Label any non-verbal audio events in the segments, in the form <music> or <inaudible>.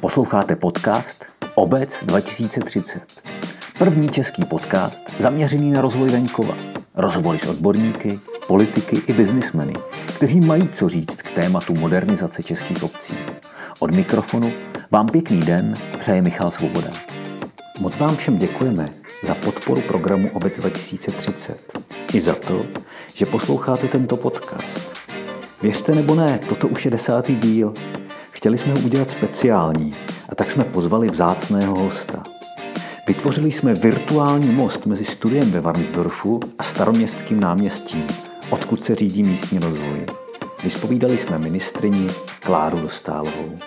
Posloucháte podcast Obec 2030. První český podcast zaměřený na rozvoj venkova. Rozhovory s odborníky, politiky i biznismeny, kteří mají co říct k tématu modernizace českých obcí. Od mikrofonu vám pěkný den přeje Michal Svoboda. Moc vám všem děkujeme za podporu programu Obec 2030 i za to, že posloucháte tento podcast. Věřte nebo ne, toto už je desátý díl. Chtěli jsme ho udělat speciální a tak jsme pozvali vzácného hosta. Vytvořili jsme virtuální most mezi studiem ve Varnsdorfu a staroměstským náměstím, odkud se řídí místní rozvoj. Vyspovídali jsme ministrini Kláru Dostálovou.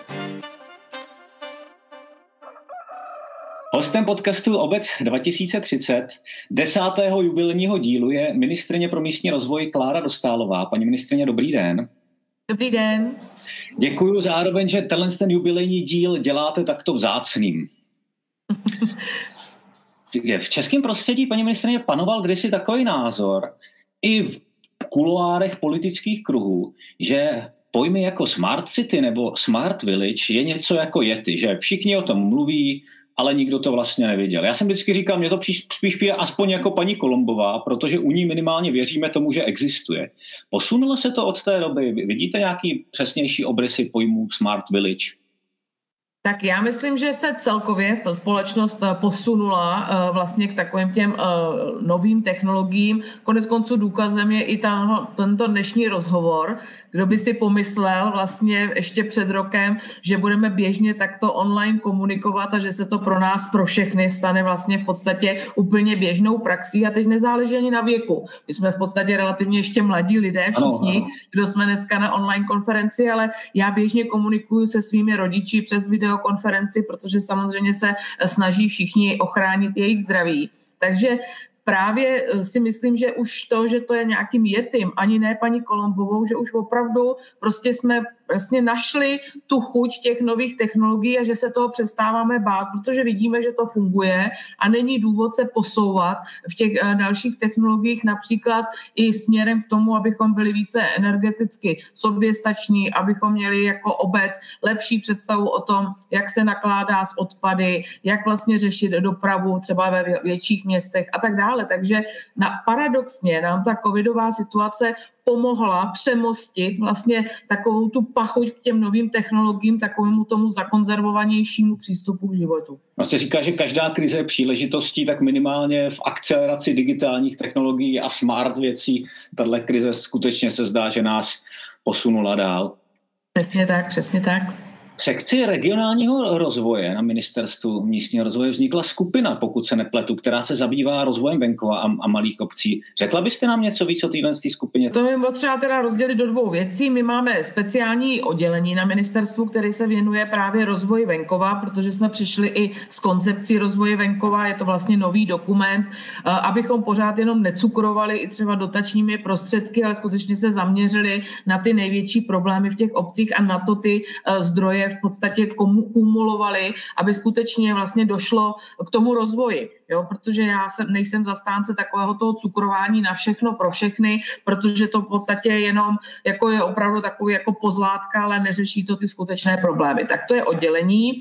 Hostem podcastu Obec 2030 desátého jubilejního dílu je ministrině pro místní rozvoj Klára Dostálová. Paní ministrině, dobrý den. Dobrý den. Děkuji zároveň, že tenhle ten jubilejní díl děláte takto vzácným. v českém prostředí, paní ministrině, panoval kdysi takový názor i v kuloárech politických kruhů, že pojmy jako Smart City nebo Smart Village je něco jako Yeti, že všichni o tom mluví, ale nikdo to vlastně neviděl. Já jsem vždycky říkal, mě to spíš přijde aspoň jako paní Kolombová, protože u ní minimálně věříme tomu, že existuje. Posunulo se to od té doby? Vidíte nějaký přesnější obrysy pojmů Smart Village? Tak já myslím, že se celkově společnost eh, posunula eh, vlastně k takovým těm eh, novým technologiím. Konec konců důkazem je i ta, tento dnešní rozhovor. Kdo by si pomyslel vlastně ještě před rokem, že budeme běžně takto online komunikovat a že se to pro nás, pro všechny stane vlastně v podstatě úplně běžnou praxí a teď nezáleží ani na věku. My jsme v podstatě relativně ještě mladí lidé všichni, ano, ano. kdo jsme dneska na online konferenci, ale já běžně komunikuju se svými rodiči přes video videokonferenci, protože samozřejmě se snaží všichni ochránit jejich zdraví. Takže právě eh, si myslím, že už to, že to je nějakým jetým, ani ne paní Kolombovou, že už opravdu prostě jsme vlastně našli tu chuť těch nových technologií a že se toho přestáváme bát, protože vidíme, že to funguje a není důvod se posouvat v těch eh, dalších technologiích, například i směrem k tomu, abychom byli více energeticky soběstační, abychom měli jako obec lepší představu o tom, jak se nakládá s odpady, jak vlastně řešit dopravu třeba ve větších městech a tak dále. Takže na, paradoxně nám ta covidová situace pomohla přemostit vlastně takovou tu pachuť k těm novým technologiím, takovému tomu zakonzervovanějšímu přístupu k životu. No se říká, že každá krize je příležitostí, tak minimálně v akceleraci digitálních technologií a smart věcí tahle krize skutečně se zdá, že nás posunula dál. Přesně tak, přesně tak sekci regionálního rozvoje na ministerstvu místního rozvoje vznikla skupina, pokud se nepletu, která se zabývá rozvojem venkova a, a malých obcí. Řekla byste nám něco víc o téhle skupině? To je potřeba teda rozdělit do dvou věcí. My máme speciální oddělení na ministerstvu, který se věnuje právě rozvoji venkova, protože jsme přišli i s koncepcí rozvoje venkova. Je to vlastně nový dokument, eh, abychom pořád jenom necukrovali i třeba dotačními prostředky, ale skutečně se zaměřili na ty největší problémy v těch obcích a na to ty eh, zdroje v podstatě kumulovali, aby skutečně vlastně došlo k tomu rozvoji. Jo, protože já jsem, nejsem zastánce takového toho cukrování na všechno pro všechny, protože to v podstatě jenom jako je opravdu takový jako pozlátka, ale neřeší to ty skutečné problémy. Tak to je oddělení.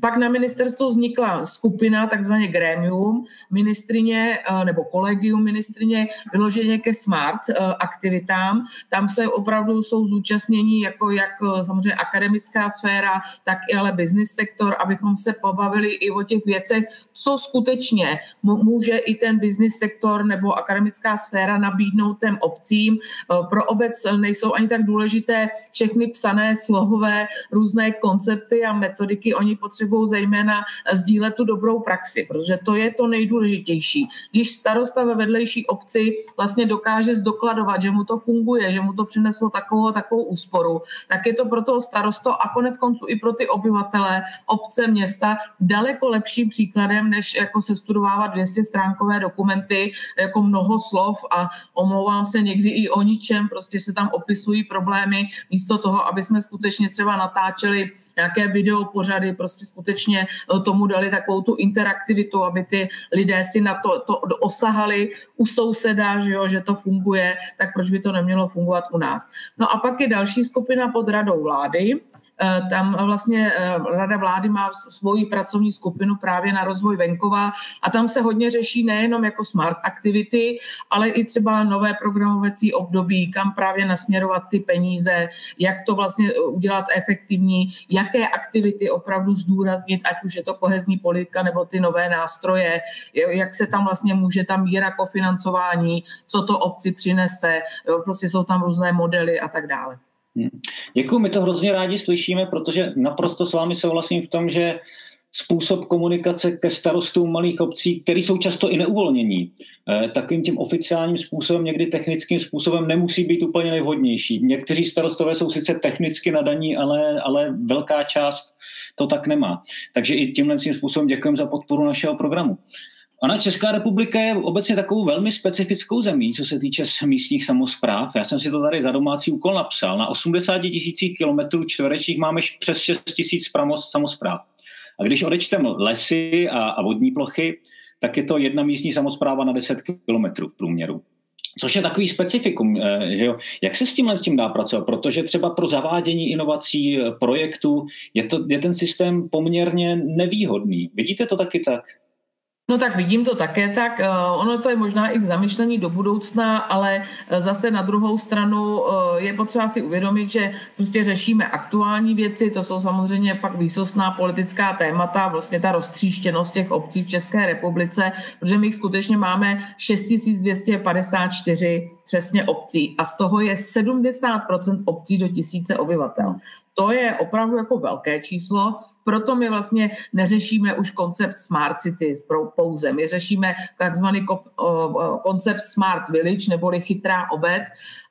Pak na ministerstvu vznikla skupina, takzvaně grémium, ministrině eh, nebo kolegium ministrině vyloženě ke smart eh, aktivitám. Tam se opravdu jsou zúčastnění jako jak eh, samozřejmě akademická sféra, tak i ale business sektor, abychom se pobavili i o těch věcech, co skutečně může i ten business sektor nebo akademická sféra nabídnout těm obcím. Eh, pro obec nejsou ani tak důležité všechny psané slohové různé koncepty a metodiky. Oni potřebují zejména sdílet tu dobrou praxi, protože to je to nejdůležitější. Když starosta ve vedlejší obci vlastně dokáže zdokladovat, že mu to funguje, že mu to přineslo takovou takovou úsporu, tak je to pro toho starosto a konec konců i pro ty obyvatele obce, města daleko lepším příkladem, než jako se studovávat 200 stránkové dokumenty, jako mnoho slov a omlouvám se někdy i o ničem, prostě se tam opisují problémy, místo toho, aby jsme skutečně třeba natáčeli nějaké video pořady, prostě skutečně eh, tomu dali takovou tu interaktivitu, aby ty lidé si na to, to osahali u souseda, že, jo, že to funguje, tak proč by to nemělo fungovat u nás. No a pak je další skupina pod radou vlády, tam vlastně eh, Rada vlády má svoji pracovní skupinu právě na rozvoj venkova a tam se hodně řeší nejenom jako smart activity, ale i třeba nové programovací období, kam právě nasměrovat ty peníze, jak to vlastně udělat efektivní, jaké aktivity opravdu zdůraznit, ať už je to kohezní politika nebo ty nové nástroje, jak se tam vlastně může tam míra kofinancování, co to obci přinese, prostě jsou tam různé modely a tak dále. Hmm. Děkuji, my to hrozně rádi slyšíme, protože naprosto s vámi souhlasím v tom, že způsob komunikace ke starostům malých obcí, který jsou často i neuvolnění, eh, takovým tím oficiálním způsobem, někdy technickým způsobem nemusí být úplně nejvhodnější. Někteří starostové jsou sice technicky nadaní, ale, ale velká část to tak nemá. Takže i tímhle způsobem děkujeme za podporu našeho programu. Ona Česká republika je obecně takovou velmi specifickou zemí, co se týče místních samozpráv. Já jsem si to tady za domácí úkol napsal. Na 80 tisících kilometrů čtverečních máme přes 6 tisíc samozpráv. A když odečtem lesy a, a vodní plochy, tak je to jedna místní samozpráva na 10 kilometrů v průměru. Což je takový specifikum, eh, že jo? Jak se s tímhle s tím dá pracovat? Protože třeba pro zavádění inovací, eh, projektů je, to, je ten systém poměrně nevýhodný. Vidíte to taky tak? No tak vidím to také tak. Eh, ono to je možná i k zamyšlení do budoucna, ale eh, zase na druhou stranu eh, je potřeba si uvědomit, že prostě řešíme aktuální věci, to jsou samozřejmě pak výsostná politická témata, vlastně ta roztříštěnost těch obcí v České republice, protože my skutečně máme 6254 přesně obcí a z toho je 70% obcí do tisíce obyvatel. To je opravdu jako velké číslo, proto my vlastně neřešíme už koncept Smart City pouze. My řešíme takzvaný koncept Smart Village neboli chytrá obec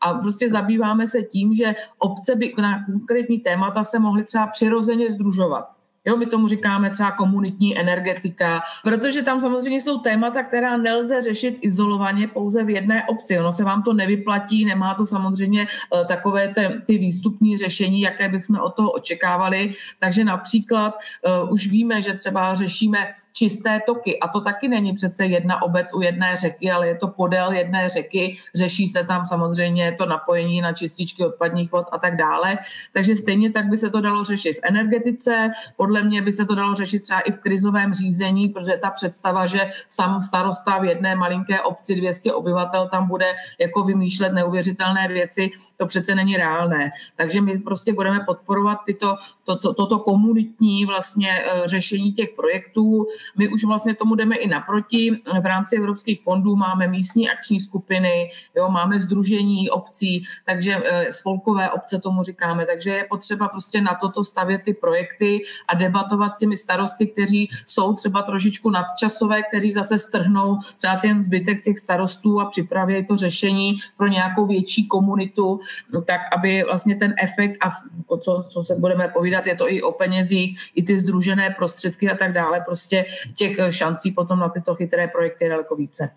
a prostě zabýváme se tím, že obce by na konkrétní témata se mohly třeba přirozeně združovat. Jo, my tomu říkáme třeba komunitní energetika, protože tam samozřejmě jsou témata, která nelze řešit izolovaně pouze v jedné obci. Ono se vám to nevyplatí, nemá to samozřejmě eh, takové ty, ty výstupní řešení, jaké bychom od toho očekávali. Takže například uh, už víme, že třeba řešíme čisté toky. A to taky není přece jedna obec u jedné řeky, ale je to podél jedné řeky. Řeší se tam samozřejmě to napojení na čističky odpadních vod a tak dále. Takže stejně tak by se to dalo řešit v energetice. Podle mě by se to dalo řešit třeba i v krizovém řízení, protože ta představa, že sam starosta v jedné malinké obci 200 obyvatel tam bude jako vymýšlet neuvěřitelné věci, to přece není reálné. Takže my prostě budeme podporovat tyto, to, to, toto komunitní vlastně eh, řešení těch projektů. My už vlastně tomu jdeme i naproti. V rámci evropských fondů máme místní akční skupiny, jo, máme združení obcí, takže eh, spolkové obce tomu říkáme, takže je potřeba prostě na toto stavět ty projekty a debatovat s těmi starosty, kteří jsou třeba trošičku nadčasové, kteří zase strhnou třeba ten zbytek těch starostů a připraví to řešení pro nějakou větší komunitu, no, tak aby vlastně ten efekt a co, co se budeme povídat, je to i o penězích, i ty združené prostředky a tak dále, prostě těch šancí potom na tyto chytré projekty je daleko více.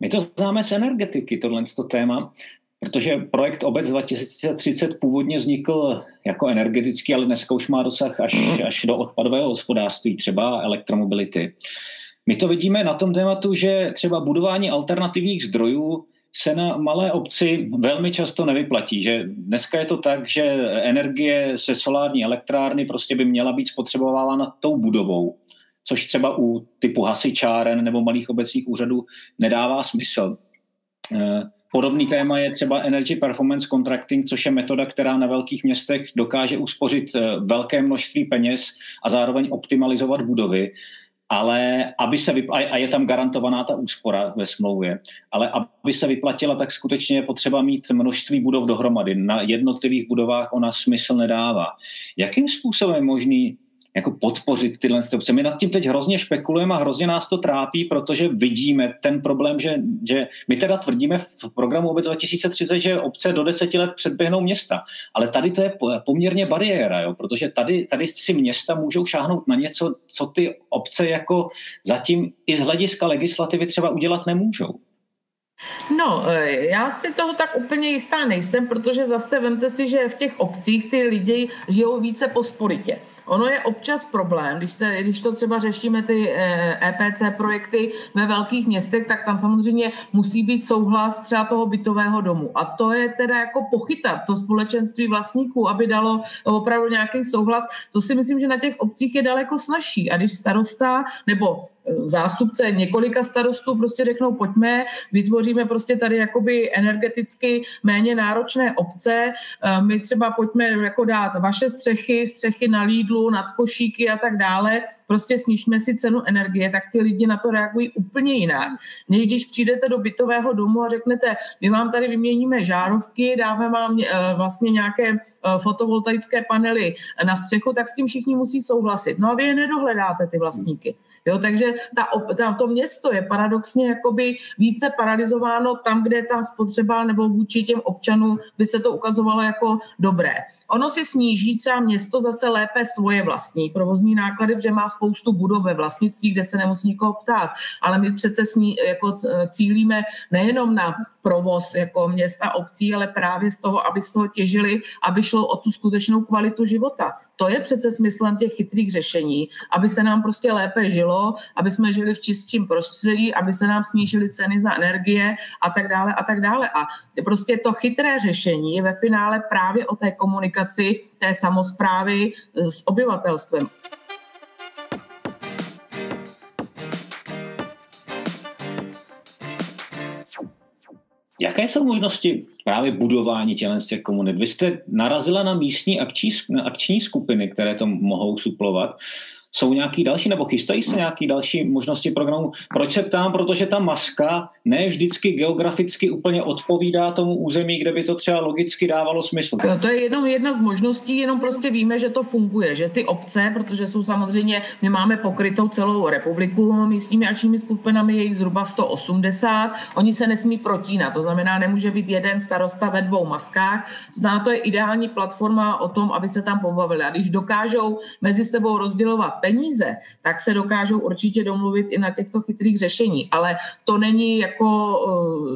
My to známe z energetiky, tohle to téma, protože projekt Obec 2030 původně vznikl jako energetický, ale dneska už má dosah až, až do odpadového hospodářství, třeba elektromobility. My to vidíme na tom tématu, že třeba budování alternativních zdrojů se na malé obci velmi často nevyplatí. Že dneska je to tak, že energie se solární elektrárny prostě by měla být spotřebovávána tou budovou což třeba u typu hasičáren nebo malých obecních úřadů nedává smysl. Eh, podobný téma je třeba Energy Performance Contracting, což je metoda, která na velkých městech dokáže uspořit eh, velké množství peněz a zároveň optimalizovat budovy, ale aby se vypl- a je tam garantovaná ta úspora ve smlouvě, ale aby se vyplatila, tak skutečně je potřeba mít množství budov dohromady. Na jednotlivých budovách ona smysl nedává. Jakým způsobem je možný jako podpořit tyhle obce. My nad tím teď hrozně špekulujeme a hrozně nás to trápí, protože vidíme ten problém, že, že my teda tvrdíme v programu Obec 2030, že obce do deseti let předběhnou města. Ale tady to je poměrně bariéra, jo, protože tady, tady si města můžou šáhnout na něco, co ty obce jako zatím i z hlediska legislativy třeba udělat nemůžou. No, e, já si toho tak úplně jistá nejsem, protože zase vemte si, že v těch obcích ty lidi žijou více po sporitě. Ono je občas problém, když, se, když to třeba řešíme ty EPC e projekty ve velkých městech, tak tam samozřejmě musí být souhlas třeba toho bytového domu. A to je teda jako pochytat to společenství vlastníků, aby dalo opravdu nějaký souhlas. To si myslím, že na těch obcích je daleko snažší. A když starosta nebo zástupce několika starostů prostě řeknou, pojďme, vytvoříme prostě tady jakoby energeticky méně náročné obce, eh, my třeba pojďme jako dát vaše střechy, střechy na lídlu, nad košíky a tak dále, prostě snižme si cenu energie, tak ty lidi na to reagují úplně jinak, než když přijdete do bytového domu a řeknete, my vám tady vyměníme žárovky, dáme vám eh, vlastně nějaké eh, fotovoltaické panely na střechu, tak s tím všichni musí souhlasit. No a vy je nedohledáte, ty vlastníky. Jo, takže ta, ta, to město je paradoxně jakoby více paralizováno tam, kde je ta spotřeba nebo vůči těm občanům by se to ukazovalo jako dobré. Ono si sníží třeba město zase lépe svoje vlastní provozní náklady, protože má spoustu budov ve vlastnictví, kde se nemusí nikoho ptát, ale my přece sní, jako cílíme nejenom na provoz jako města obcí, ale právě z toho, aby z toho těžili, aby šlo o tu skutečnou kvalitu života. To je přece smyslem těch chytrých řešení, aby se nám prostě lépe žilo, aby jsme žili v čistším prostředí, aby se nám snížily ceny za energie a tak dále a tak dále. A prostě to chytré řešení je ve finále právě o té komunikaci té samozprávy s obyvatelstvem. Jaké jsou možnosti právě budování těch komunit? Vy jste narazila na místní akční, akční skupiny, které to mohou suplovat. Jsou nějaký další, nebo chystají se nějaký další možnosti programu? Proč se ptám? Protože ta maska ne vždycky geograficky úplně odpovídá tomu území, kde by to třeba logicky dávalo smysl. No, to je jenom jedna z možností, jenom prostě víme, že to funguje, že ty obce, protože jsou samozřejmě, my máme pokrytou celou republiku místními akčními skupinami, je jich zhruba 180, oni se nesmí protínat, to znamená, nemůže být jeden starosta ve dvou maskách, to znamená, to je ideální platforma o tom, aby se tam pobavili. A když dokážou mezi sebou rozdělovat peníze, tak se dokážou určitě domluvit i na těchto chytrých řešení. Ale to není jako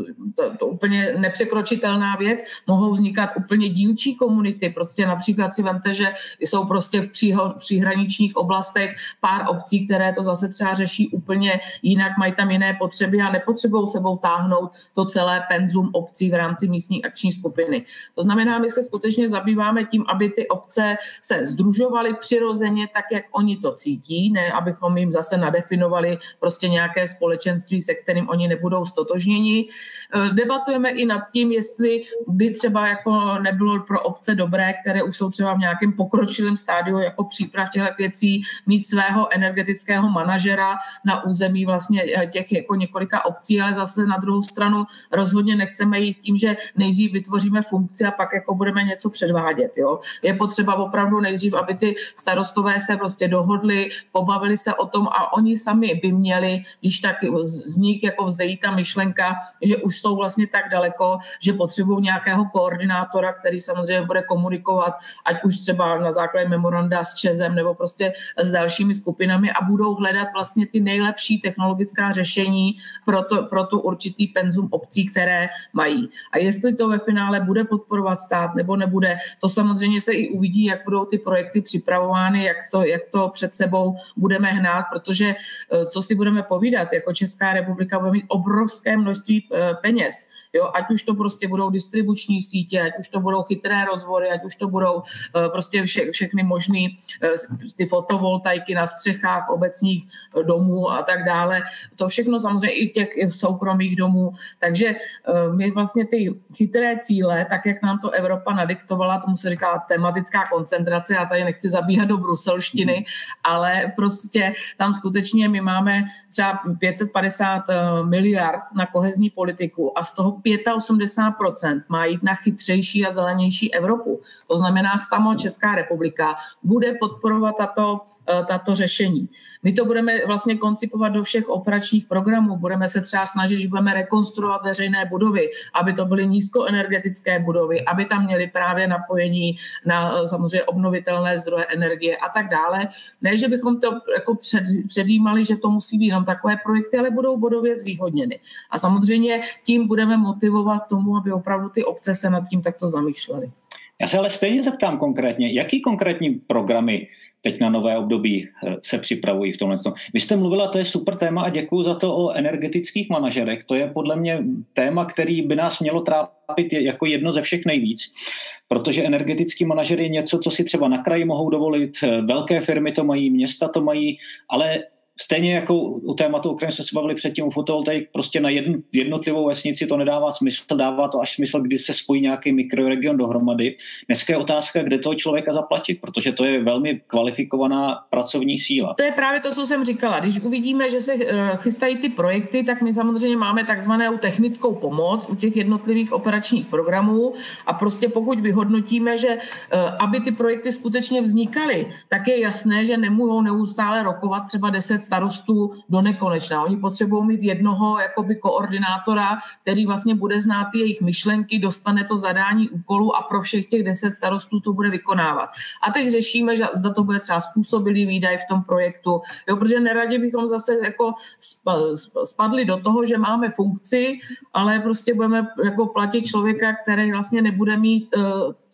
eh, to, to úplně nepřekročitelná věc. Mohou vznikat úplně dílčí komunity. Prostě například si vemte, že jsou prostě v přího, příhraničních oblastech pár obcí, které to zase třeba řeší úplně jinak, mají tam jiné potřeby a nepotřebují sebou táhnout to celé penzum obcí v rámci místní akční skupiny. To znamená, my se skutečně zabýváme tím, aby ty obce se združovaly přirozeně tak, jak oni to cítí, ne abychom jim zase nadefinovali prostě nějaké společenství, se kterým oni nebudou stotožněni. E, debatujeme i nad tím, jestli by třeba jako nebylo pro obce dobré, které už jsou třeba v nějakém pokročilém stádiu jako příprav těchto věcí, mít svého energetického manažera na území vlastně e, těch jako několika obcí, ale zase na druhou stranu rozhodně nechceme jít tím, že nejdřív vytvoříme funkci a pak jako budeme něco předvádět. Jo? Je potřeba opravdu nejdřív, aby ty starostové se prostě dohodli dohodli, pobavili se o tom a oni sami by měli, když tak z nich jako vzejít ta myšlenka, že už jsou vlastně tak daleko, že potřebují nějakého koordinátora, který samozřejmě bude komunikovat, ať už třeba na základě memoranda s Čezem nebo prostě s dalšími skupinami a budou hledat vlastně ty nejlepší technologická řešení pro, to, pro tu určitý penzum obcí, které mají. A jestli to ve finále bude podporovat stát nebo nebude, to samozřejmě se i uvidí, jak budou ty projekty připravovány, jak to, jak to před sebou budeme hnát, protože eh, co si budeme povídat, jako Česká republika bude mít obrovské množství eh, peněz, jo, ať už to prostě budou distribuční sítě, ať už to budou chytré rozvory, ať už to budou eh, prostě vše, všechny možné ty fotovoltaiky na střechách obecních domů a tak dále. To všechno samozřejmě i těch soukromých domů. Takže my vlastně ty chytré cíle, tak jak nám to Evropa nadiktovala, tomu se říká tematická koncentrace, já tady nechci zabíhat do bruselštiny, ale prostě tam skutečně my máme třeba 550 eh, miliard na kohezní politiku a z toho 85% má jít na chytřejší a zelenější Evropu. To znamená, samo Česká republika bude podporovat tato, eh, tato řešení. My to budeme vlastně koncipovat do všech operačních programů. Budeme se třeba snažit, že budeme rekonstruovat veřejné budovy, aby to byly nízkoenergetické budovy, aby tam měli právě napojení na eh, samozřejmě obnovitelné zdroje energie a tak dále. Ne, že bychom to jako před, předjímali, že to musí být jenom takové projekty, ale budou bodově zvýhodněny. A samozřejmě tím budeme motivovat tomu, aby opravdu ty obce se nad tím takto zamýšlely. Já se ale stejně zeptám konkrétně, jaký konkrétní programy teď na nové období eh, se připravují v tomhle. Vy jste mluvila, to je super téma a děkuji za to o energetických manažerech. To je podle mě téma, který by nás mělo trápit jako jedno ze všech nejvíc, protože energetický manažer je něco, co si třeba na kraji mohou dovolit, eh, velké firmy to mají, města to mají, ale Stejně jako u tématu, o kterém jsme se bavili předtím u fotovoltaik, prostě na jedn, jednotlivou vesnici to nedává smysl, dává to až smysl, když se spojí nějaký mikroregion dohromady. Dneska je otázka, kde toho člověka zaplatit, protože to je velmi kvalifikovaná pracovní síla. To je právě to, co jsem říkala. Když uvidíme, že se eh, chystají ty projekty, tak my samozřejmě máme takzvanou technickou pomoc u těch jednotlivých operačních programů a prostě pokud vyhodnotíme, že eh, aby ty projekty skutečně vznikaly, tak je jasné, že nemohou neustále rokovat třeba 10 starostů do nekonečna. Oni potřebují mít jednoho jakoby koordinátora, který vlastně bude znát jejich myšlenky, dostane to zadání úkolu a pro všech těch deset starostů to bude vykonávat. A teď řešíme, že zda to bude třeba způsobilý výdaj v tom projektu, jo, protože neradě bychom zase jako spadli do toho, že máme funkci, ale prostě budeme jako platit člověka, který vlastně nebude mít eh,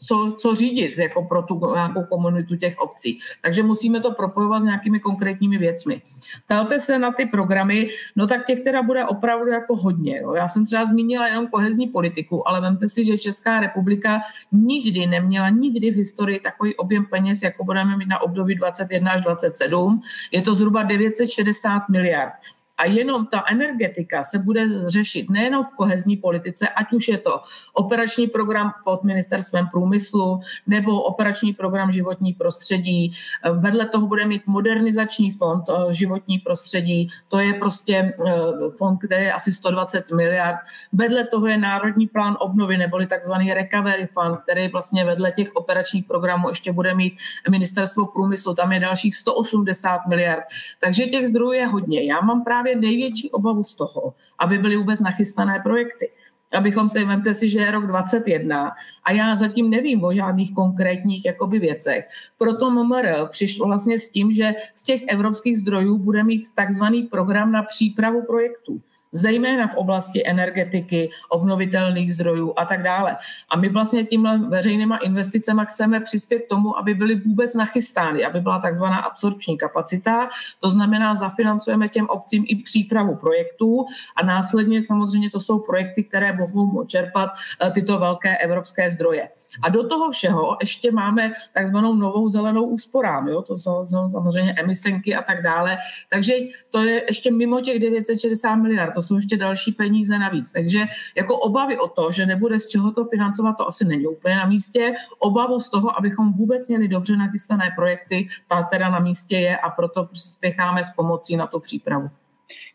co, co řídit jako pro tu nějakou komunitu těch obcí. Takže musíme to propojovat s nějakými konkrétními věcmi. Ptalte se na ty programy, no tak těch teda bude opravdu jako hodně. Jo. Já jsem třeba zmínila jenom kohezní politiku, ale vemte si, že Česká republika nikdy neměla nikdy v historii takový objem peněz, jako budeme mít na období 21 až 27. Je to zhruba 960 miliard. A jenom ta energetika se bude řešit nejenom v kohezní politice, ať už je to operační program pod ministerstvem průmyslu nebo operační program životní prostředí. Vedle toho bude mít modernizační fond eh, životní prostředí, to je prostě eh, fond, kde je asi 120 miliard. Vedle toho je národní plán obnovy neboli takzvaný recovery fund, který vlastně vedle těch operačních programů ještě bude mít ministerstvo průmyslu, tam je dalších 180 miliard. Takže těch zdrojů je hodně. Já mám právě právě největší obavu z toho, aby byly vůbec nachystané projekty. Abychom si, vemte si, že je rok 21 a já zatím nevím o žádných konkrétních jakoby věcech. Proto MMR přišlo vlastně s tím, že z těch evropských zdrojů bude mít takzvaný program na přípravu projektů zejména v oblasti energetiky, obnovitelných zdrojů a tak dále. A my vlastně tímhle veřejnýma investicemi chceme přispět k tomu, aby byly vůbec nachystány, aby byla takzvaná absorpční kapacita. To znamená, zafinancujeme těm obcím i přípravu projektů a následně samozřejmě to jsou projekty, které mohou čerpat eh, tyto velké evropské zdroje. A do toho všeho ještě máme takzvanou novou zelenou úsporám, jo? to jsou, jsou samozřejmě emisenky a tak dále. Takže to je ještě mimo těch 960 miliard to jsou ještě další peníze navíc. Takže jako obavy o to, že nebude z čeho to financovat, to asi není úplně na místě. Obavu z toho, abychom vůbec měli dobře nachystané projekty, ta teda na místě je a proto spěcháme s pomocí na tu přípravu.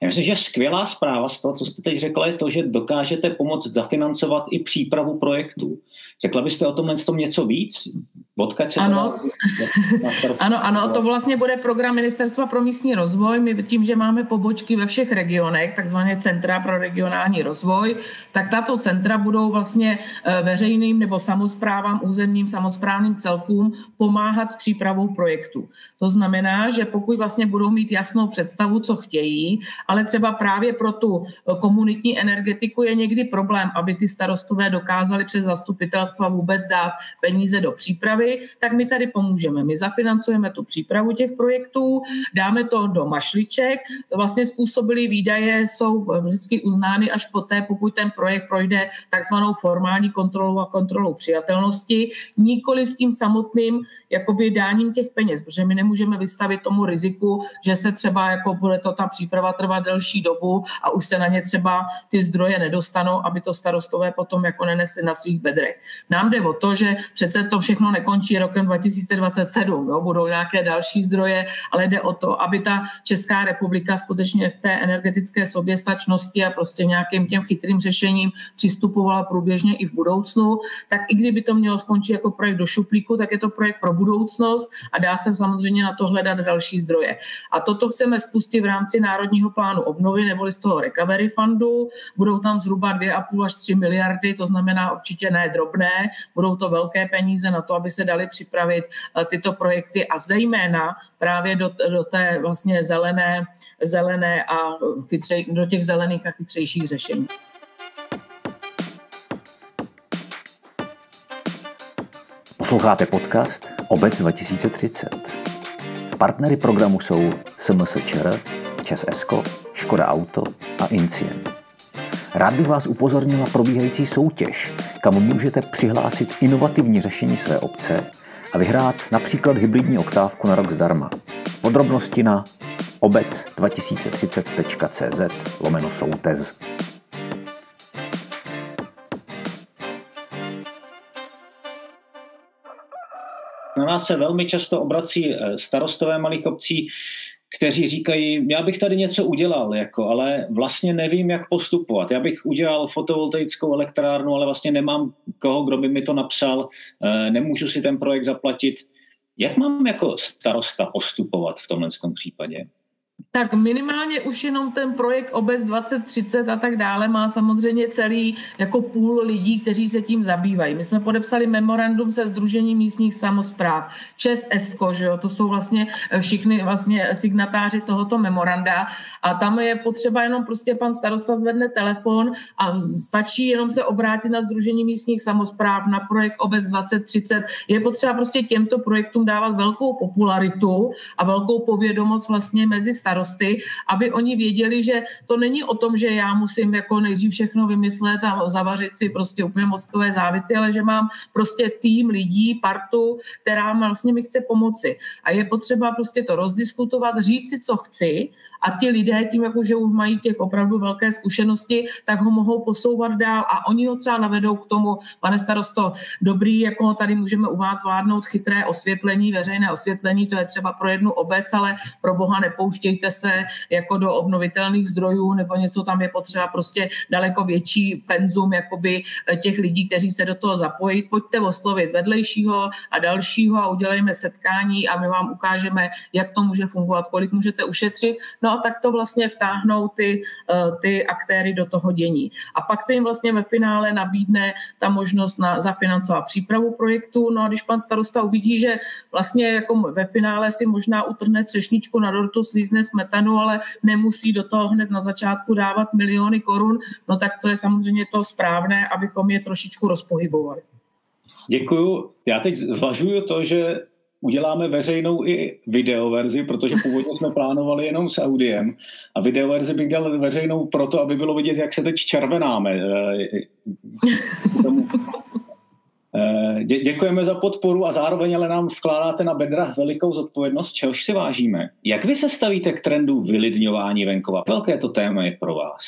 Já myslím, že skvělá zpráva z toho, co jste teď řekla, je to, že dokážete pomoct zafinancovat i přípravu projektů. Řekla byste o tomhle tom něco víc? Odkud se ano. To ano, ano, to vlastně bude program Ministerstva pro místní rozvoj. My tím, že máme pobočky ve všech regionech, takzvané Centra pro regionální rozvoj, tak tato centra budou vlastně eh, veřejným nebo samozprávám, územním samozprávným celkům pomáhat s přípravou projektu. To znamená, že pokud vlastně budou mít jasnou představu, co chtějí, ale třeba právě pro tu eh, komunitní energetiku je někdy problém, aby ty starostové dokázali přes zastupitelstva vůbec dát peníze do přípravy, tak my tady pomůžeme. My zafinancujeme tu přípravu těch projektů, dáme to do mašliček. Vlastně způsobilé výdaje jsou vždycky uznány až poté, pokud ten projekt projde takzvanou formální kontrolu a kontrolu přijatelnosti, nikoli v tím samotným jakoby dáním těch peněz, protože my nemůžeme vystavit tomu riziku, že se třeba jako bude to ta příprava trvat delší dobu a už se na ně třeba ty zdroje nedostanou, aby to starostové potom jako nenesli na svých bedrech. Nám jde o to, že přece to všechno nekončí rokem 2027. Jo? Budou nějaké další zdroje, ale jde o to, aby ta Česká republika skutečně k té energetické soběstačnosti a prostě nějakým těm chytrým řešením přistupovala průběžně i v budoucnu. Tak i kdyby to mělo skončit jako projekt do šuplíku, tak je to projekt pro budoucnost a dá se samozřejmě na to hledat další zdroje. A toto chceme spustit v rámci Národního plánu obnovy neboli z toho Recovery Fundu. Budou tam zhruba 2,5 až 3 miliardy, to znamená určitě ne drobné, budou to velké peníze na to, aby se dali připravit eh, tyto projekty a zejména právě do, do té vlastně zelené, zelené a chytřej, do těch zelených a chytřejších řešení. Posloucháte podcast Obec 2030. Partnery programu jsou SMSČR, Čes Esko, Škoda Auto a Incien. Rád bych vás upozornil na probíhající soutěž, kam můžete přihlásit inovativní řešení své obce a vyhrát například hybridní oktávku na rok zdarma. Podrobnosti na obec2030.cz lomeno soutez. Na nás se velmi často obrací eh, starostové malých obcí, kteří říkají, já bych tady něco udělal, jako, ale vlastně nevím, jak postupovat. Já bych udělal fotovoltaickou elektrárnu, ale vlastně nemám koho, kdo by mi to napsal, eh, nemůžu si ten projekt zaplatit. Jak mám jako starosta postupovat v tomhle tom případě? Tak minimálně už jenom ten projekt Obec 2030 a tak dále má samozřejmě celý jako půl lidí, kteří se tím zabývají. My jsme podepsali memorandum se Združením místních samozpráv, ČES ESCO, že jo, to jsou vlastně všichni vlastně signatáři tohoto memoranda a tam je potřeba jenom prostě pan starosta zvedne telefon a stačí jenom se obrátit na Združení místních samozpráv na projekt Obec 2030. Je potřeba prostě těmto projektům dávat velkou popularitu a velkou povědomost vlastně mezi starosty, aby oni věděli, že to není o tom, že já musím jako nejdřív všechno vymyslet a zavařit si prostě úplně mozkové závity, ale že mám prostě tým lidí, partu, která vlastně mi chce pomoci. A je potřeba prostě to rozdiskutovat, říct si, co chci a ti lidé tím, jako, že už mají těch opravdu velké zkušenosti, tak ho mohou posouvat dál a oni ho třeba navedou k tomu, pane starosto, dobrý, jako tady můžeme u vás zvládnout chytré osvětlení, veřejné osvětlení, to je třeba pro jednu obec, ale pro boha nepouštějte se jako do obnovitelných zdrojů nebo něco tam je potřeba prostě daleko větší penzum jakoby těch lidí, kteří se do toho zapojí. Pojďte oslovit vedlejšího a dalšího a udělejme setkání a my vám ukážeme, jak to může fungovat, kolik můžete ušetřit. No tak to vlastně vtáhnou ty, eh, ty aktéry do toho dění. A pak se jim vlastně ve finále nabídne ta možnost na zafinancovat přípravu projektu. No a když pan starosta uvidí, že vlastně jako ve finále si možná utrhne třešničku na dortu, slízne smetanu, ale nemusí do toho hned na začátku dávat miliony korun, no tak to je samozřejmě to správné, abychom je trošičku rozpohybovali. Děkuju. Já teď zvažuju to, že uděláme veřejnou i videoverzi, protože původně jsme plánovali jenom s audiem a videoverzi bych dělal veřejnou proto, aby bylo vidět, jak se teď červenáme. Eh, eh, dě, děkujeme za podporu a zároveň ale nám vkládáte na bedra velikou zodpovědnost, čehož si vážíme. Jak vy se stavíte k trendu vylidňování venkova? Velké to téma je pro vás.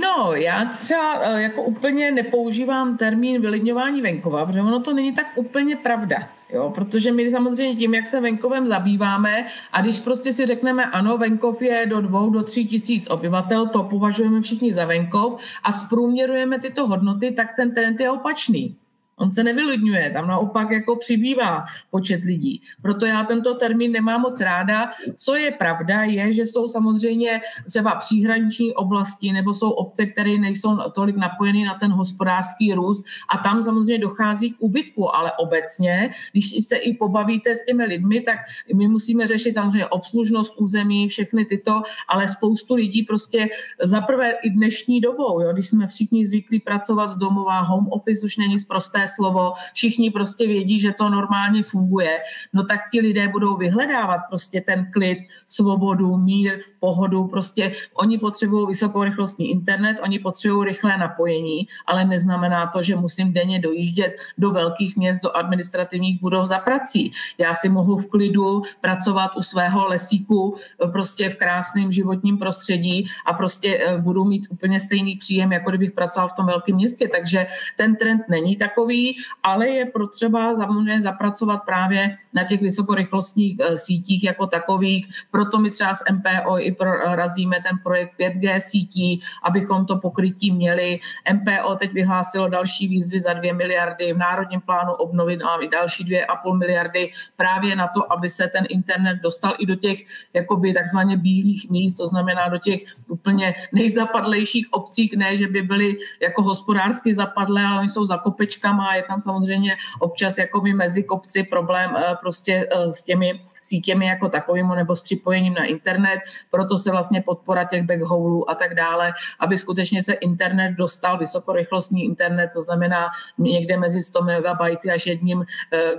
No, já třeba eh, jako úplně nepoužívám termín vylidňování venkova, protože ono to není tak úplně pravda. Jo, protože my samozřejmě tím, jak se venkovem zabýváme a když prostě si řekneme, ano, venkov je do dvou, do tří tisíc obyvatel, to považujeme všichni za venkov a zprůměrujeme tyto hodnoty, tak ten trend je opačný. On se nevylidňuje, tam naopak jako přibývá počet lidí. Proto já tento termín nemám moc ráda. Co je pravda, je, že jsou samozřejmě třeba příhraniční oblasti nebo jsou obce, které nejsou tolik napojeny na ten hospodářský růst a tam samozřejmě dochází k úbytku, ale obecně, když se i pobavíte s těmi lidmi, tak my musíme řešit samozřejmě obslužnost území, všechny tyto, ale spoustu lidí prostě zaprvé i dnešní dobou, jo, když jsme všichni zvyklí pracovat z domova, home office už není zprosté slovo, všichni prostě vědí, že to normálně funguje, no tak ti lidé budou vyhledávat prostě ten klid, svobodu, mír, pohodu, prostě oni potřebují vysokorychlostní internet, oni potřebují rychlé napojení, ale neznamená to, že musím denně dojíždět do velkých měst, do administrativních budov za prací. Já si mohu v klidu pracovat u svého lesíku prostě v krásném životním prostředí a prostě eh, budu mít úplně stejný příjem, jako kdybych pracoval v tom velkém městě. Takže ten trend není takový, takový, ale je potřeba samozřejmě zapracovat právě na těch vysokorychlostních eh, sítích jako takových. Proto my třeba s MPO i prorazíme ten projekt 5G sítí, abychom to pokrytí měli. MPO teď vyhlásilo další výzvy za 2 miliardy, v Národním plánu obnovy máme i další 2,5 miliardy právě na to, aby se ten internet dostal i do těch jakoby takzvaně bílých míst, to znamená do těch úplně nejzapadlejších obcích, ne, že by byly jako hospodářsky zapadlé, ale oni jsou za kopečkama doma, je tam samozřejmě občas jako by mezi kopci problém prostě s těmi sítěmi jako takovým nebo s připojením na internet, proto se vlastně podpora těch backhaulů a tak dále, aby skutečně se internet dostal, vysokorychlostní internet, to znamená někde mezi 100 MB až jedním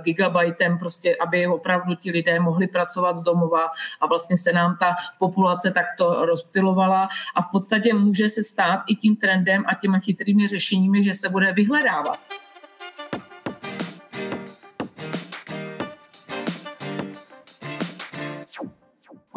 gigabajtem, prostě aby opravdu ti lidé mohli pracovat z domova a vlastně se nám ta populace takto rozptilovala a v podstatě může se stát i tím trendem a těma chytrými řešeními, že se bude vyhledávat.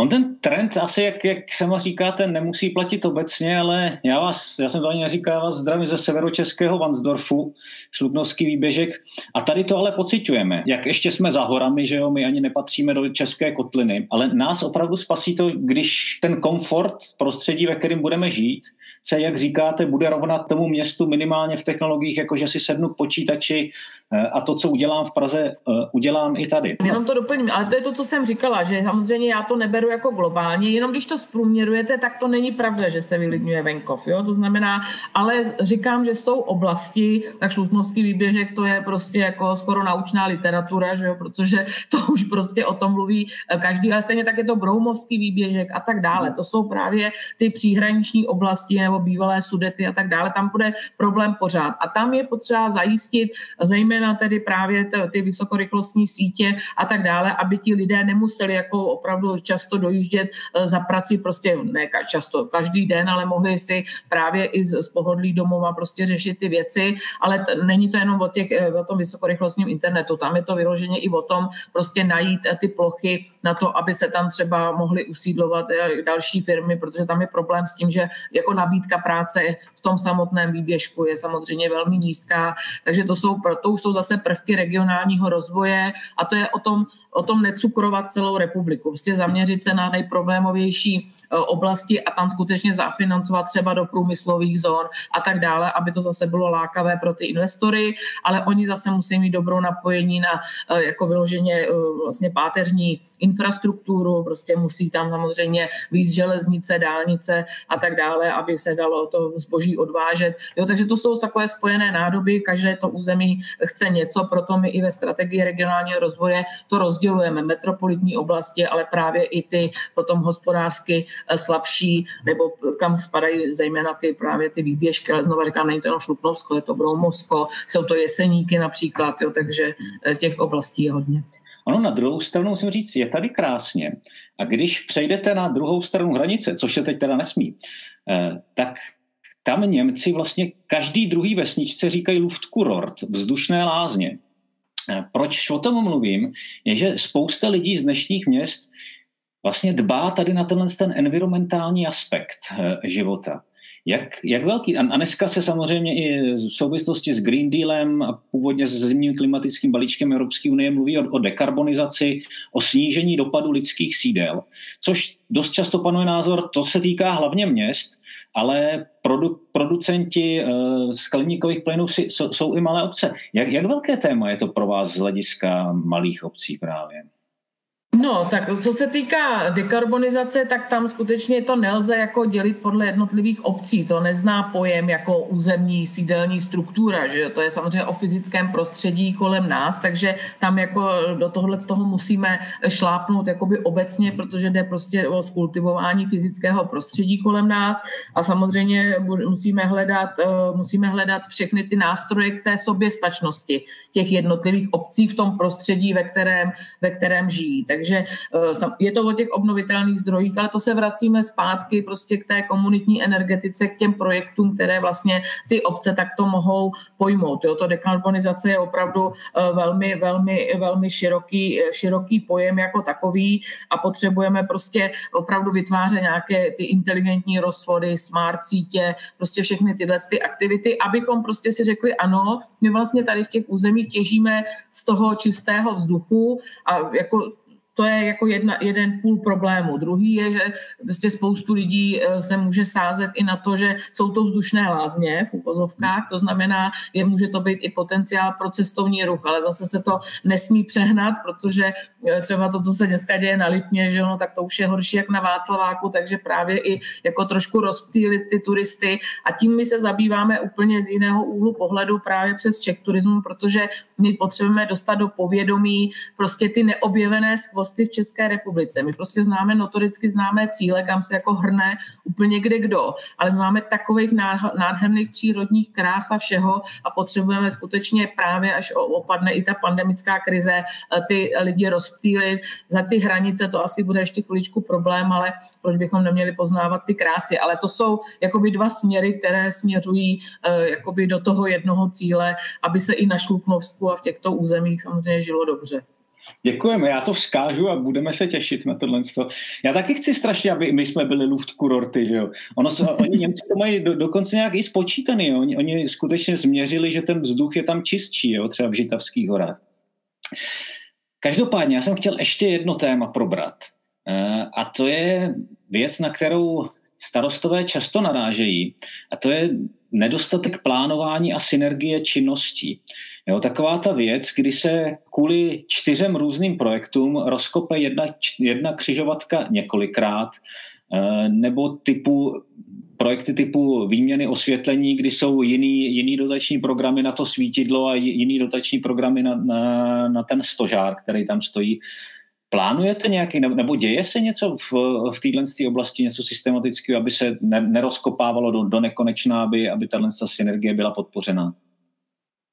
On ten trend asi, jak, jak sama říkáte, nemusí platit obecně, ale já vás, já jsem to ani neříkal, vás zdravím ze severočeského Vansdorfu, šlubnovský výběžek. A tady to ale pocitujeme. Jak ještě jsme za horami, že jo, my ani nepatříme do české kotliny, ale nás opravdu spasí to, když ten komfort prostředí, ve kterém budeme žít, se, jak říkáte, bude rovnat tomu městu minimálně v technologiích, jako že si sednu k počítači a to, co udělám v Praze, eh, udělám i tady. Jenom to doplním, ale to je to, co jsem říkala, že samozřejmě já to neberu jako globálně, jenom když to zprůměrujete, tak to není pravda, že se vylidňuje venkov. Jo? To znamená, ale říkám, že jsou oblasti, tak šlutnovský výběžek to je prostě jako skoro naučná literatura, že jo? protože to už prostě o tom mluví eh, každý, ale stejně tak je to broumovský výběžek a tak dále. To jsou právě ty příhraniční oblasti nebo bývalé sudety a tak dále, tam bude problém pořád. A tam je potřeba zajistit zejména tedy právě ty vysokorychlostní sítě a tak dále, aby ti lidé nemuseli jako opravdu často dojíždět eh, za prací, prostě ne často, každý den, ale mohli si právě i z, z pohodlí domova prostě řešit ty věci, ale t- není to jenom o, těch, eh, o tom vysokorychlostním internetu, tam je to vyloženě i o tom prostě najít eh, ty plochy na to, aby se tam třeba mohly usídlovat další firmy, protože tam je problém s tím, že jako nabídka nabídka práce v tom samotném výběžku je samozřejmě velmi nízká, takže to jsou, to jsou zase prvky regionálního rozvoje a to je o tom o tom necukrovat celou republiku, prostě zaměřit se na nejproblémovější e, oblasti a tam skutečně zafinancovat třeba do průmyslových zón a tak dále, aby to zase bylo lákavé pro ty investory, ale oni zase musí mít dobrou napojení na e, jako vyloženě e, vlastně páteřní infrastrukturu, prostě musí tam samozřejmě víc železnice, dálnice a tak dále, aby se dalo to zboží odvážet. Jo, takže to jsou takové spojené nádoby, každé to území chce něco, proto my i ve strategii regionálního rozvoje to roz rozdělujeme metropolitní oblasti, ale právě i ty potom hospodářsky eh, slabší, nebo kam spadají zejména ty právě ty výběžky, ale znovu říkám, není to jenom Šlupnovsko, je to Broumovsko, jsou to Jeseníky například, jo, takže eh, těch oblastí je hodně. Ono na druhou stranu musím říct, je tady krásně. A když přejdete na druhou stranu hranice, což se teď teda nesmí, eh, tak tam Němci vlastně každý druhý vesničce říkají Luftkurort, vzdušné lázně. Proč o tom mluvím, je, že spousta lidí z dnešních měst vlastně dbá tady na tenhle ten environmentální aspekt eh, života. Jak, jak velký? A dneska se samozřejmě i v souvislosti s Green Dealem a původně s zimním klimatickým balíčkem Evropské unie mluví o, o dekarbonizaci, o snížení dopadu lidských sídel, což dost často panuje názor, to se týká hlavně měst, ale produ, producenti uh, skleníkových plynů si, jsou, jsou i malé obce. Jak, jak velké téma je to pro vás z hlediska malých obcí právě? No, tak co se týká dekarbonizace, tak tam skutečně to nelze jako dělit podle jednotlivých obcí. To nezná pojem jako územní sídelní struktura, že to je samozřejmě o fyzickém prostředí kolem nás, takže tam jako do tohle z toho musíme šlápnout jakoby obecně, protože jde prostě o skultivování fyzického prostředí kolem nás a samozřejmě musíme hledat, eh, musíme hledat všechny ty nástroje k té soběstačnosti těch jednotlivých obcí v tom prostředí, ve kterém, ve kterém žijí. Takže eh, je to o těch obnovitelných zdrojích, ale to se vracíme zpátky prostě k té komunitní energetice, k těm projektům, které vlastně ty obce takto mohou pojmout. Jo, to dekarbonizace je opravdu eh, velmi, velmi, velmi široký, široký pojem jako takový a potřebujeme prostě opravdu vytvářet nějaké ty inteligentní rozvody, smart sítě, prostě všechny tyhle ty aktivity, abychom prostě si řekli ano, my vlastně tady v těch územích těžíme z toho čistého vzduchu a jako to je jako jedna, jeden půl problému. Druhý je, že vlastně spoustu lidí eh, se může sázet i na to, že jsou to vzdušné lázně v uvozovkách, to znamená, je, může to být i potenciál pro cestovní ruch, ale zase se to nesmí přehnat, protože eh, třeba to, co se dneska děje na Lipně, že ono, tak to už je horší jak na Václaváku, takže právě i jako trošku rozptýlit ty turisty a tím my se zabýváme úplně z jiného úhlu pohledu právě přes Czech turismu, protože my potřebujeme dostat do povědomí prostě ty neobjevené skvosty v České republice. My prostě známe, notoricky známe cíle, kam se jako hrne úplně kde kdo, ale my máme takových nádherných přírodních krás a všeho a potřebujeme skutečně právě, až opadne i ta pandemická krize, eh, ty lidi rozptýlit. Za ty hranice to asi bude ještě chviličku problém, ale proč bychom neměli poznávat ty krásy. Ale to jsou jakoby dva směry, které směřují eh, jakoby do toho jednoho cíle, aby se i na Šluknovsku a v těchto územích samozřejmě žilo dobře. Děkujeme, já to vzkážu a budeme se těšit na tohle. Já taky chci strašně, aby my jsme byli kurorty, že jo. Ono, oni Němci to mají do, dokonce nějak i spočítaný, jo. Oni, oni skutečně změřili, že ten vzduch je tam čistší, jo, třeba v Žitavských horách. Každopádně, já jsem chtěl ještě jedno téma probrat. Eh, a to je věc, na kterou starostové často narážejí. A to je nedostatek plánování a synergie činností. Jo, taková ta věc, kdy se kvůli čtyřem různým projektům rozkope jedna, jedna křižovatka několikrát, eh, nebo typu projekty typu výměny osvětlení, kdy jsou jiný, jiný dotační programy na to svítidlo a jiný dotační programy na, na, na ten stožár, který tam stojí. Plánujete nějaký, nebo děje se něco v, v téhle oblasti, něco systematického, aby se nerozkopávalo do, do nekonečna, aby, aby tahle synergie byla podpořena?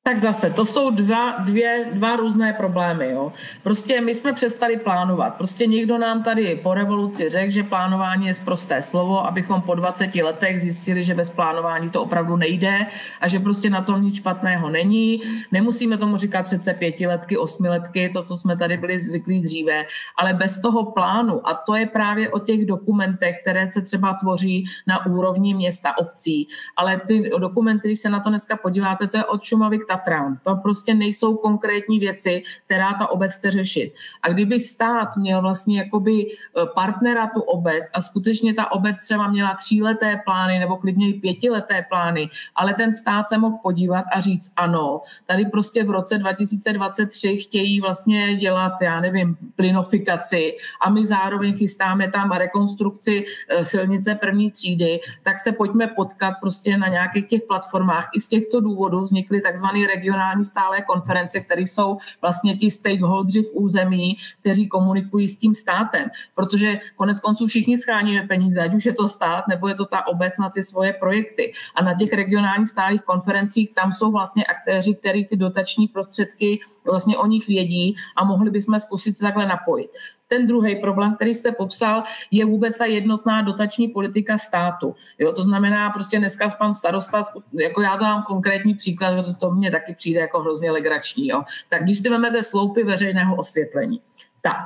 Tak zase, to jsou dva, dvě, dva různé problémy. Jo. Prostě my jsme přestali plánovat. Prostě někdo nám tady po revoluci řekl, že plánování je prosté slovo, abychom po 20 letech zjistili, že bez plánování to opravdu nejde a že prostě na tom nic špatného není. Nemusíme tomu říkat přece pětiletky, osmiletky, to, co jsme tady byli zvyklí dříve, ale bez toho plánu, a to je právě o těch dokumentech, které se třeba tvoří na úrovni města, obcí, ale ty dokumenty, když se na to dneska podíváte, to je od Šumavy k Tatrám. To prostě nejsou konkrétní věci, která ta obec chce řešit. A kdyby stát měl vlastně jakoby e, partnera tu obec a skutečně ta obec třeba měla tříleté plány nebo klidně i pětileté plány, ale ten stát se mohl podívat a říct ano, tady prostě v roce 2023 chtějí vlastně dělat, já nevím, plynofikaci a my zároveň chystáme tam rekonstrukci e, silnice první třídy, tak se pojďme potkat prostě na nějakých těch platformách. I z těchto důvodů vznikly takzvané regionální stálé konference, které jsou vlastně ti stakeholdři v území, kteří komunikují s tím státem. Protože konec konců všichni scháníme peníze, ať už je to stát, nebo je to ta obec na ty svoje projekty. A na těch regionálních stálých konferencích tam jsou vlastně aktéři, kteří ty dotační prostředky vlastně o nich vědí a mohli bychom zkusit se takhle napojit. Ten druhý problém, který jste popsal, je vůbec ta jednotná dotační politika státu. Jo, to znamená, prostě dneska pan starosta, jako já dám konkrétní příklad, protože to mně taky přijde jako hrozně legrační. Jo. Tak když si vezmete sloupy veřejného osvětlení, tak,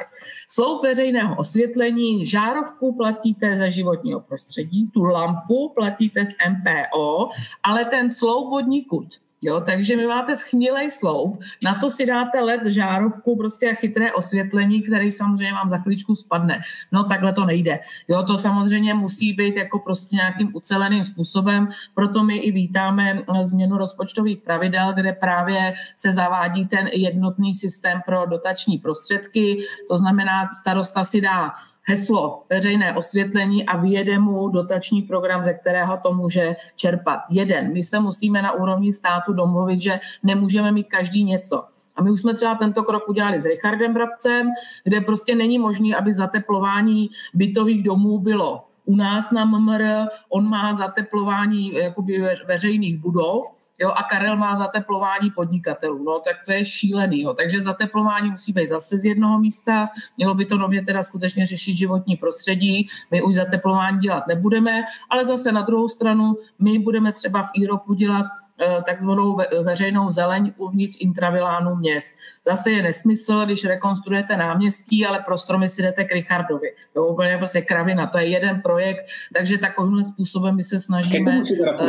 sloup veřejného osvětlení, žárovku platíte ze životního prostředí, tu lampu platíte z MPO, ale ten sloup vodní kut, Jo, takže my máte schnilej sloup, na to si dáte led, žárovku, prostě chytré osvětlení, který samozřejmě vám za chvíličku spadne. No takhle to nejde. Jo, to samozřejmě musí být jako prostě nějakým uceleným způsobem, proto my i vítáme eh, změnu rozpočtových pravidel, kde právě se zavádí ten jednotný systém pro dotační prostředky, to znamená, starosta si dá heslo veřejné osvětlení a vyjede mu dotační program, ze kterého to může čerpat. Jeden. My se musíme na úrovni státu domluvit, že nemůžeme mít každý něco. A my už jsme třeba tento krok udělali s Richardem Brabcem, kde prostě není možné, aby zateplování bytových domů bylo u nás na MMR, on má zateplování jakoby veřejných budov, jo, a Karel má zateplování podnikatelů, no, tak to je šílený, jo. takže zateplování musí být zase z jednoho místa, mělo by to nově teda skutečně řešit životní prostředí, my už zateplování dělat nebudeme, ale zase na druhou stranu my budeme třeba v Íropu dělat Eh, takzvanou veřejnou zeleň uvnitř intravilánů měst. Zase je nesmysl, když rekonstruujete náměstí, ale pro stromy si jdete k Richardovi. Jo, úplně prostě kravina, to je jeden projekt, takže takovýmhle způsobem my se snažíme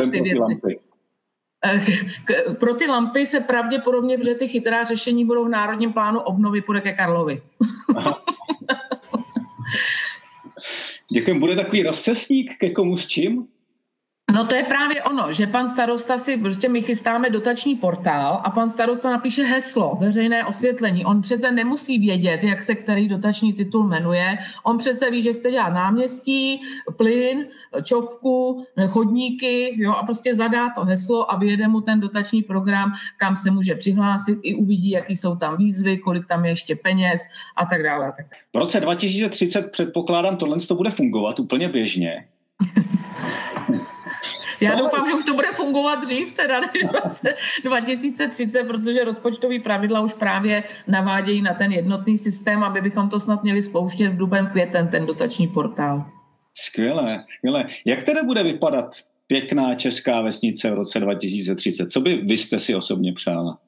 eh, ty věci. Eh, pro ty lampy se pravděpodobně, protože ty chytrá řešení budou v Národním plánu obnovy, půjde ke Karlovi. Děkujeme, Bude takový rozcesník, ke komu s čím? No to je právě ono, že pan starosta si, prostě my chystáme dotační portál a pan starosta napíše heslo, veřejné osvětlení. On přece nemusí vědět, jak se který dotační titul jmenuje. On přece ví, že chce dělat náměstí, plyn, čovku, chodníky jo, a prostě zadá to heslo a vyjede mu ten dotační program, kam se může přihlásit i uvidí, jaký jsou tam výzvy, kolik tam je ještě peněz a tak dále. A tak. V roce 2030 předpokládám, tohle to bude fungovat úplně běžně. <laughs> Já doufám, že už to bude fungovat dřív, teda než v roce 2030, protože rozpočtový pravidla už právě navádějí na ten jednotný systém, aby bychom to snad měli spouštět v duben květen, ten dotační portál. Skvělé, skvělé. Jak teda bude vypadat pěkná česká vesnice v roce 2030? Co by vy jste si osobně přála?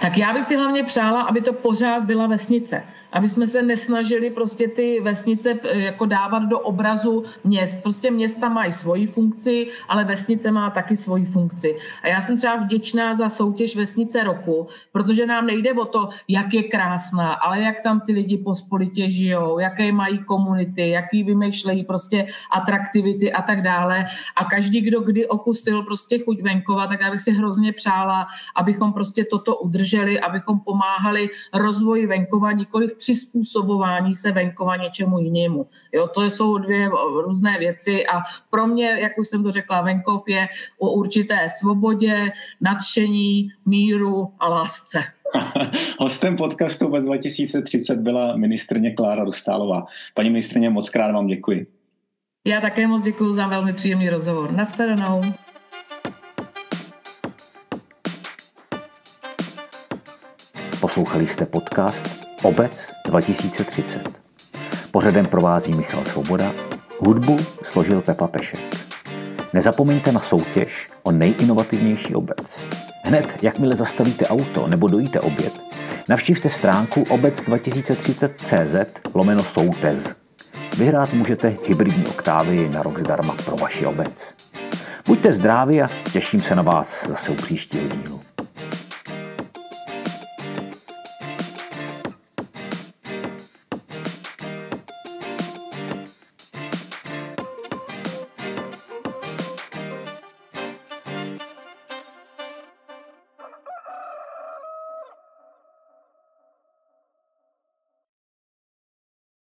Tak já bych si hlavně přála, aby to pořád byla vesnice aby jsme se nesnažili prostě ty vesnice eh, jako dávat do obrazu měst. Prostě města mají svoji funkci, ale vesnice má taky svoji funkci. A já jsem třeba vděčná za soutěž Vesnice roku, protože nám nejde o to, jak je krásná, ale jak tam ty lidi pospolitě žijou, jaké mají komunity, jaký vymýšlejí prostě atraktivity a tak dále. A každý, kdo kdy okusil prostě chuť venkova, tak já bych si hrozně přála, abychom prostě toto udrželi, abychom pomáhali rozvoji venkova, nikoli přizpůsobování se venkova něčemu jinému. Jo, to jsou dvě různé věci a pro mě, jak už jsem to řekla, venkov je o určité svobodě, nadšení, míru a lásce. <laughs> Hostem podcastu ve 2030 byla ministrně Klára Dostálová. Paní ministrně, moc krát vám děkuji. Já také moc děkuji za velmi příjemný rozhovor. Naschledanou. Poslouchali jste podcast Obec 2030. Pořadem provází Michal Svoboda, hudbu složil Pepa Pešek. Nezapomeňte na soutěž o nejinovativnější obec. Hned, jakmile zastavíte auto nebo dojíte oběd, navštivte stránku obec2030.cz lomeno soutez. Vyhrát můžete hybridní oktávy na rok zdarma pro vaši obec. Buďte zdraví a těším se na vás zase u příštího dílu.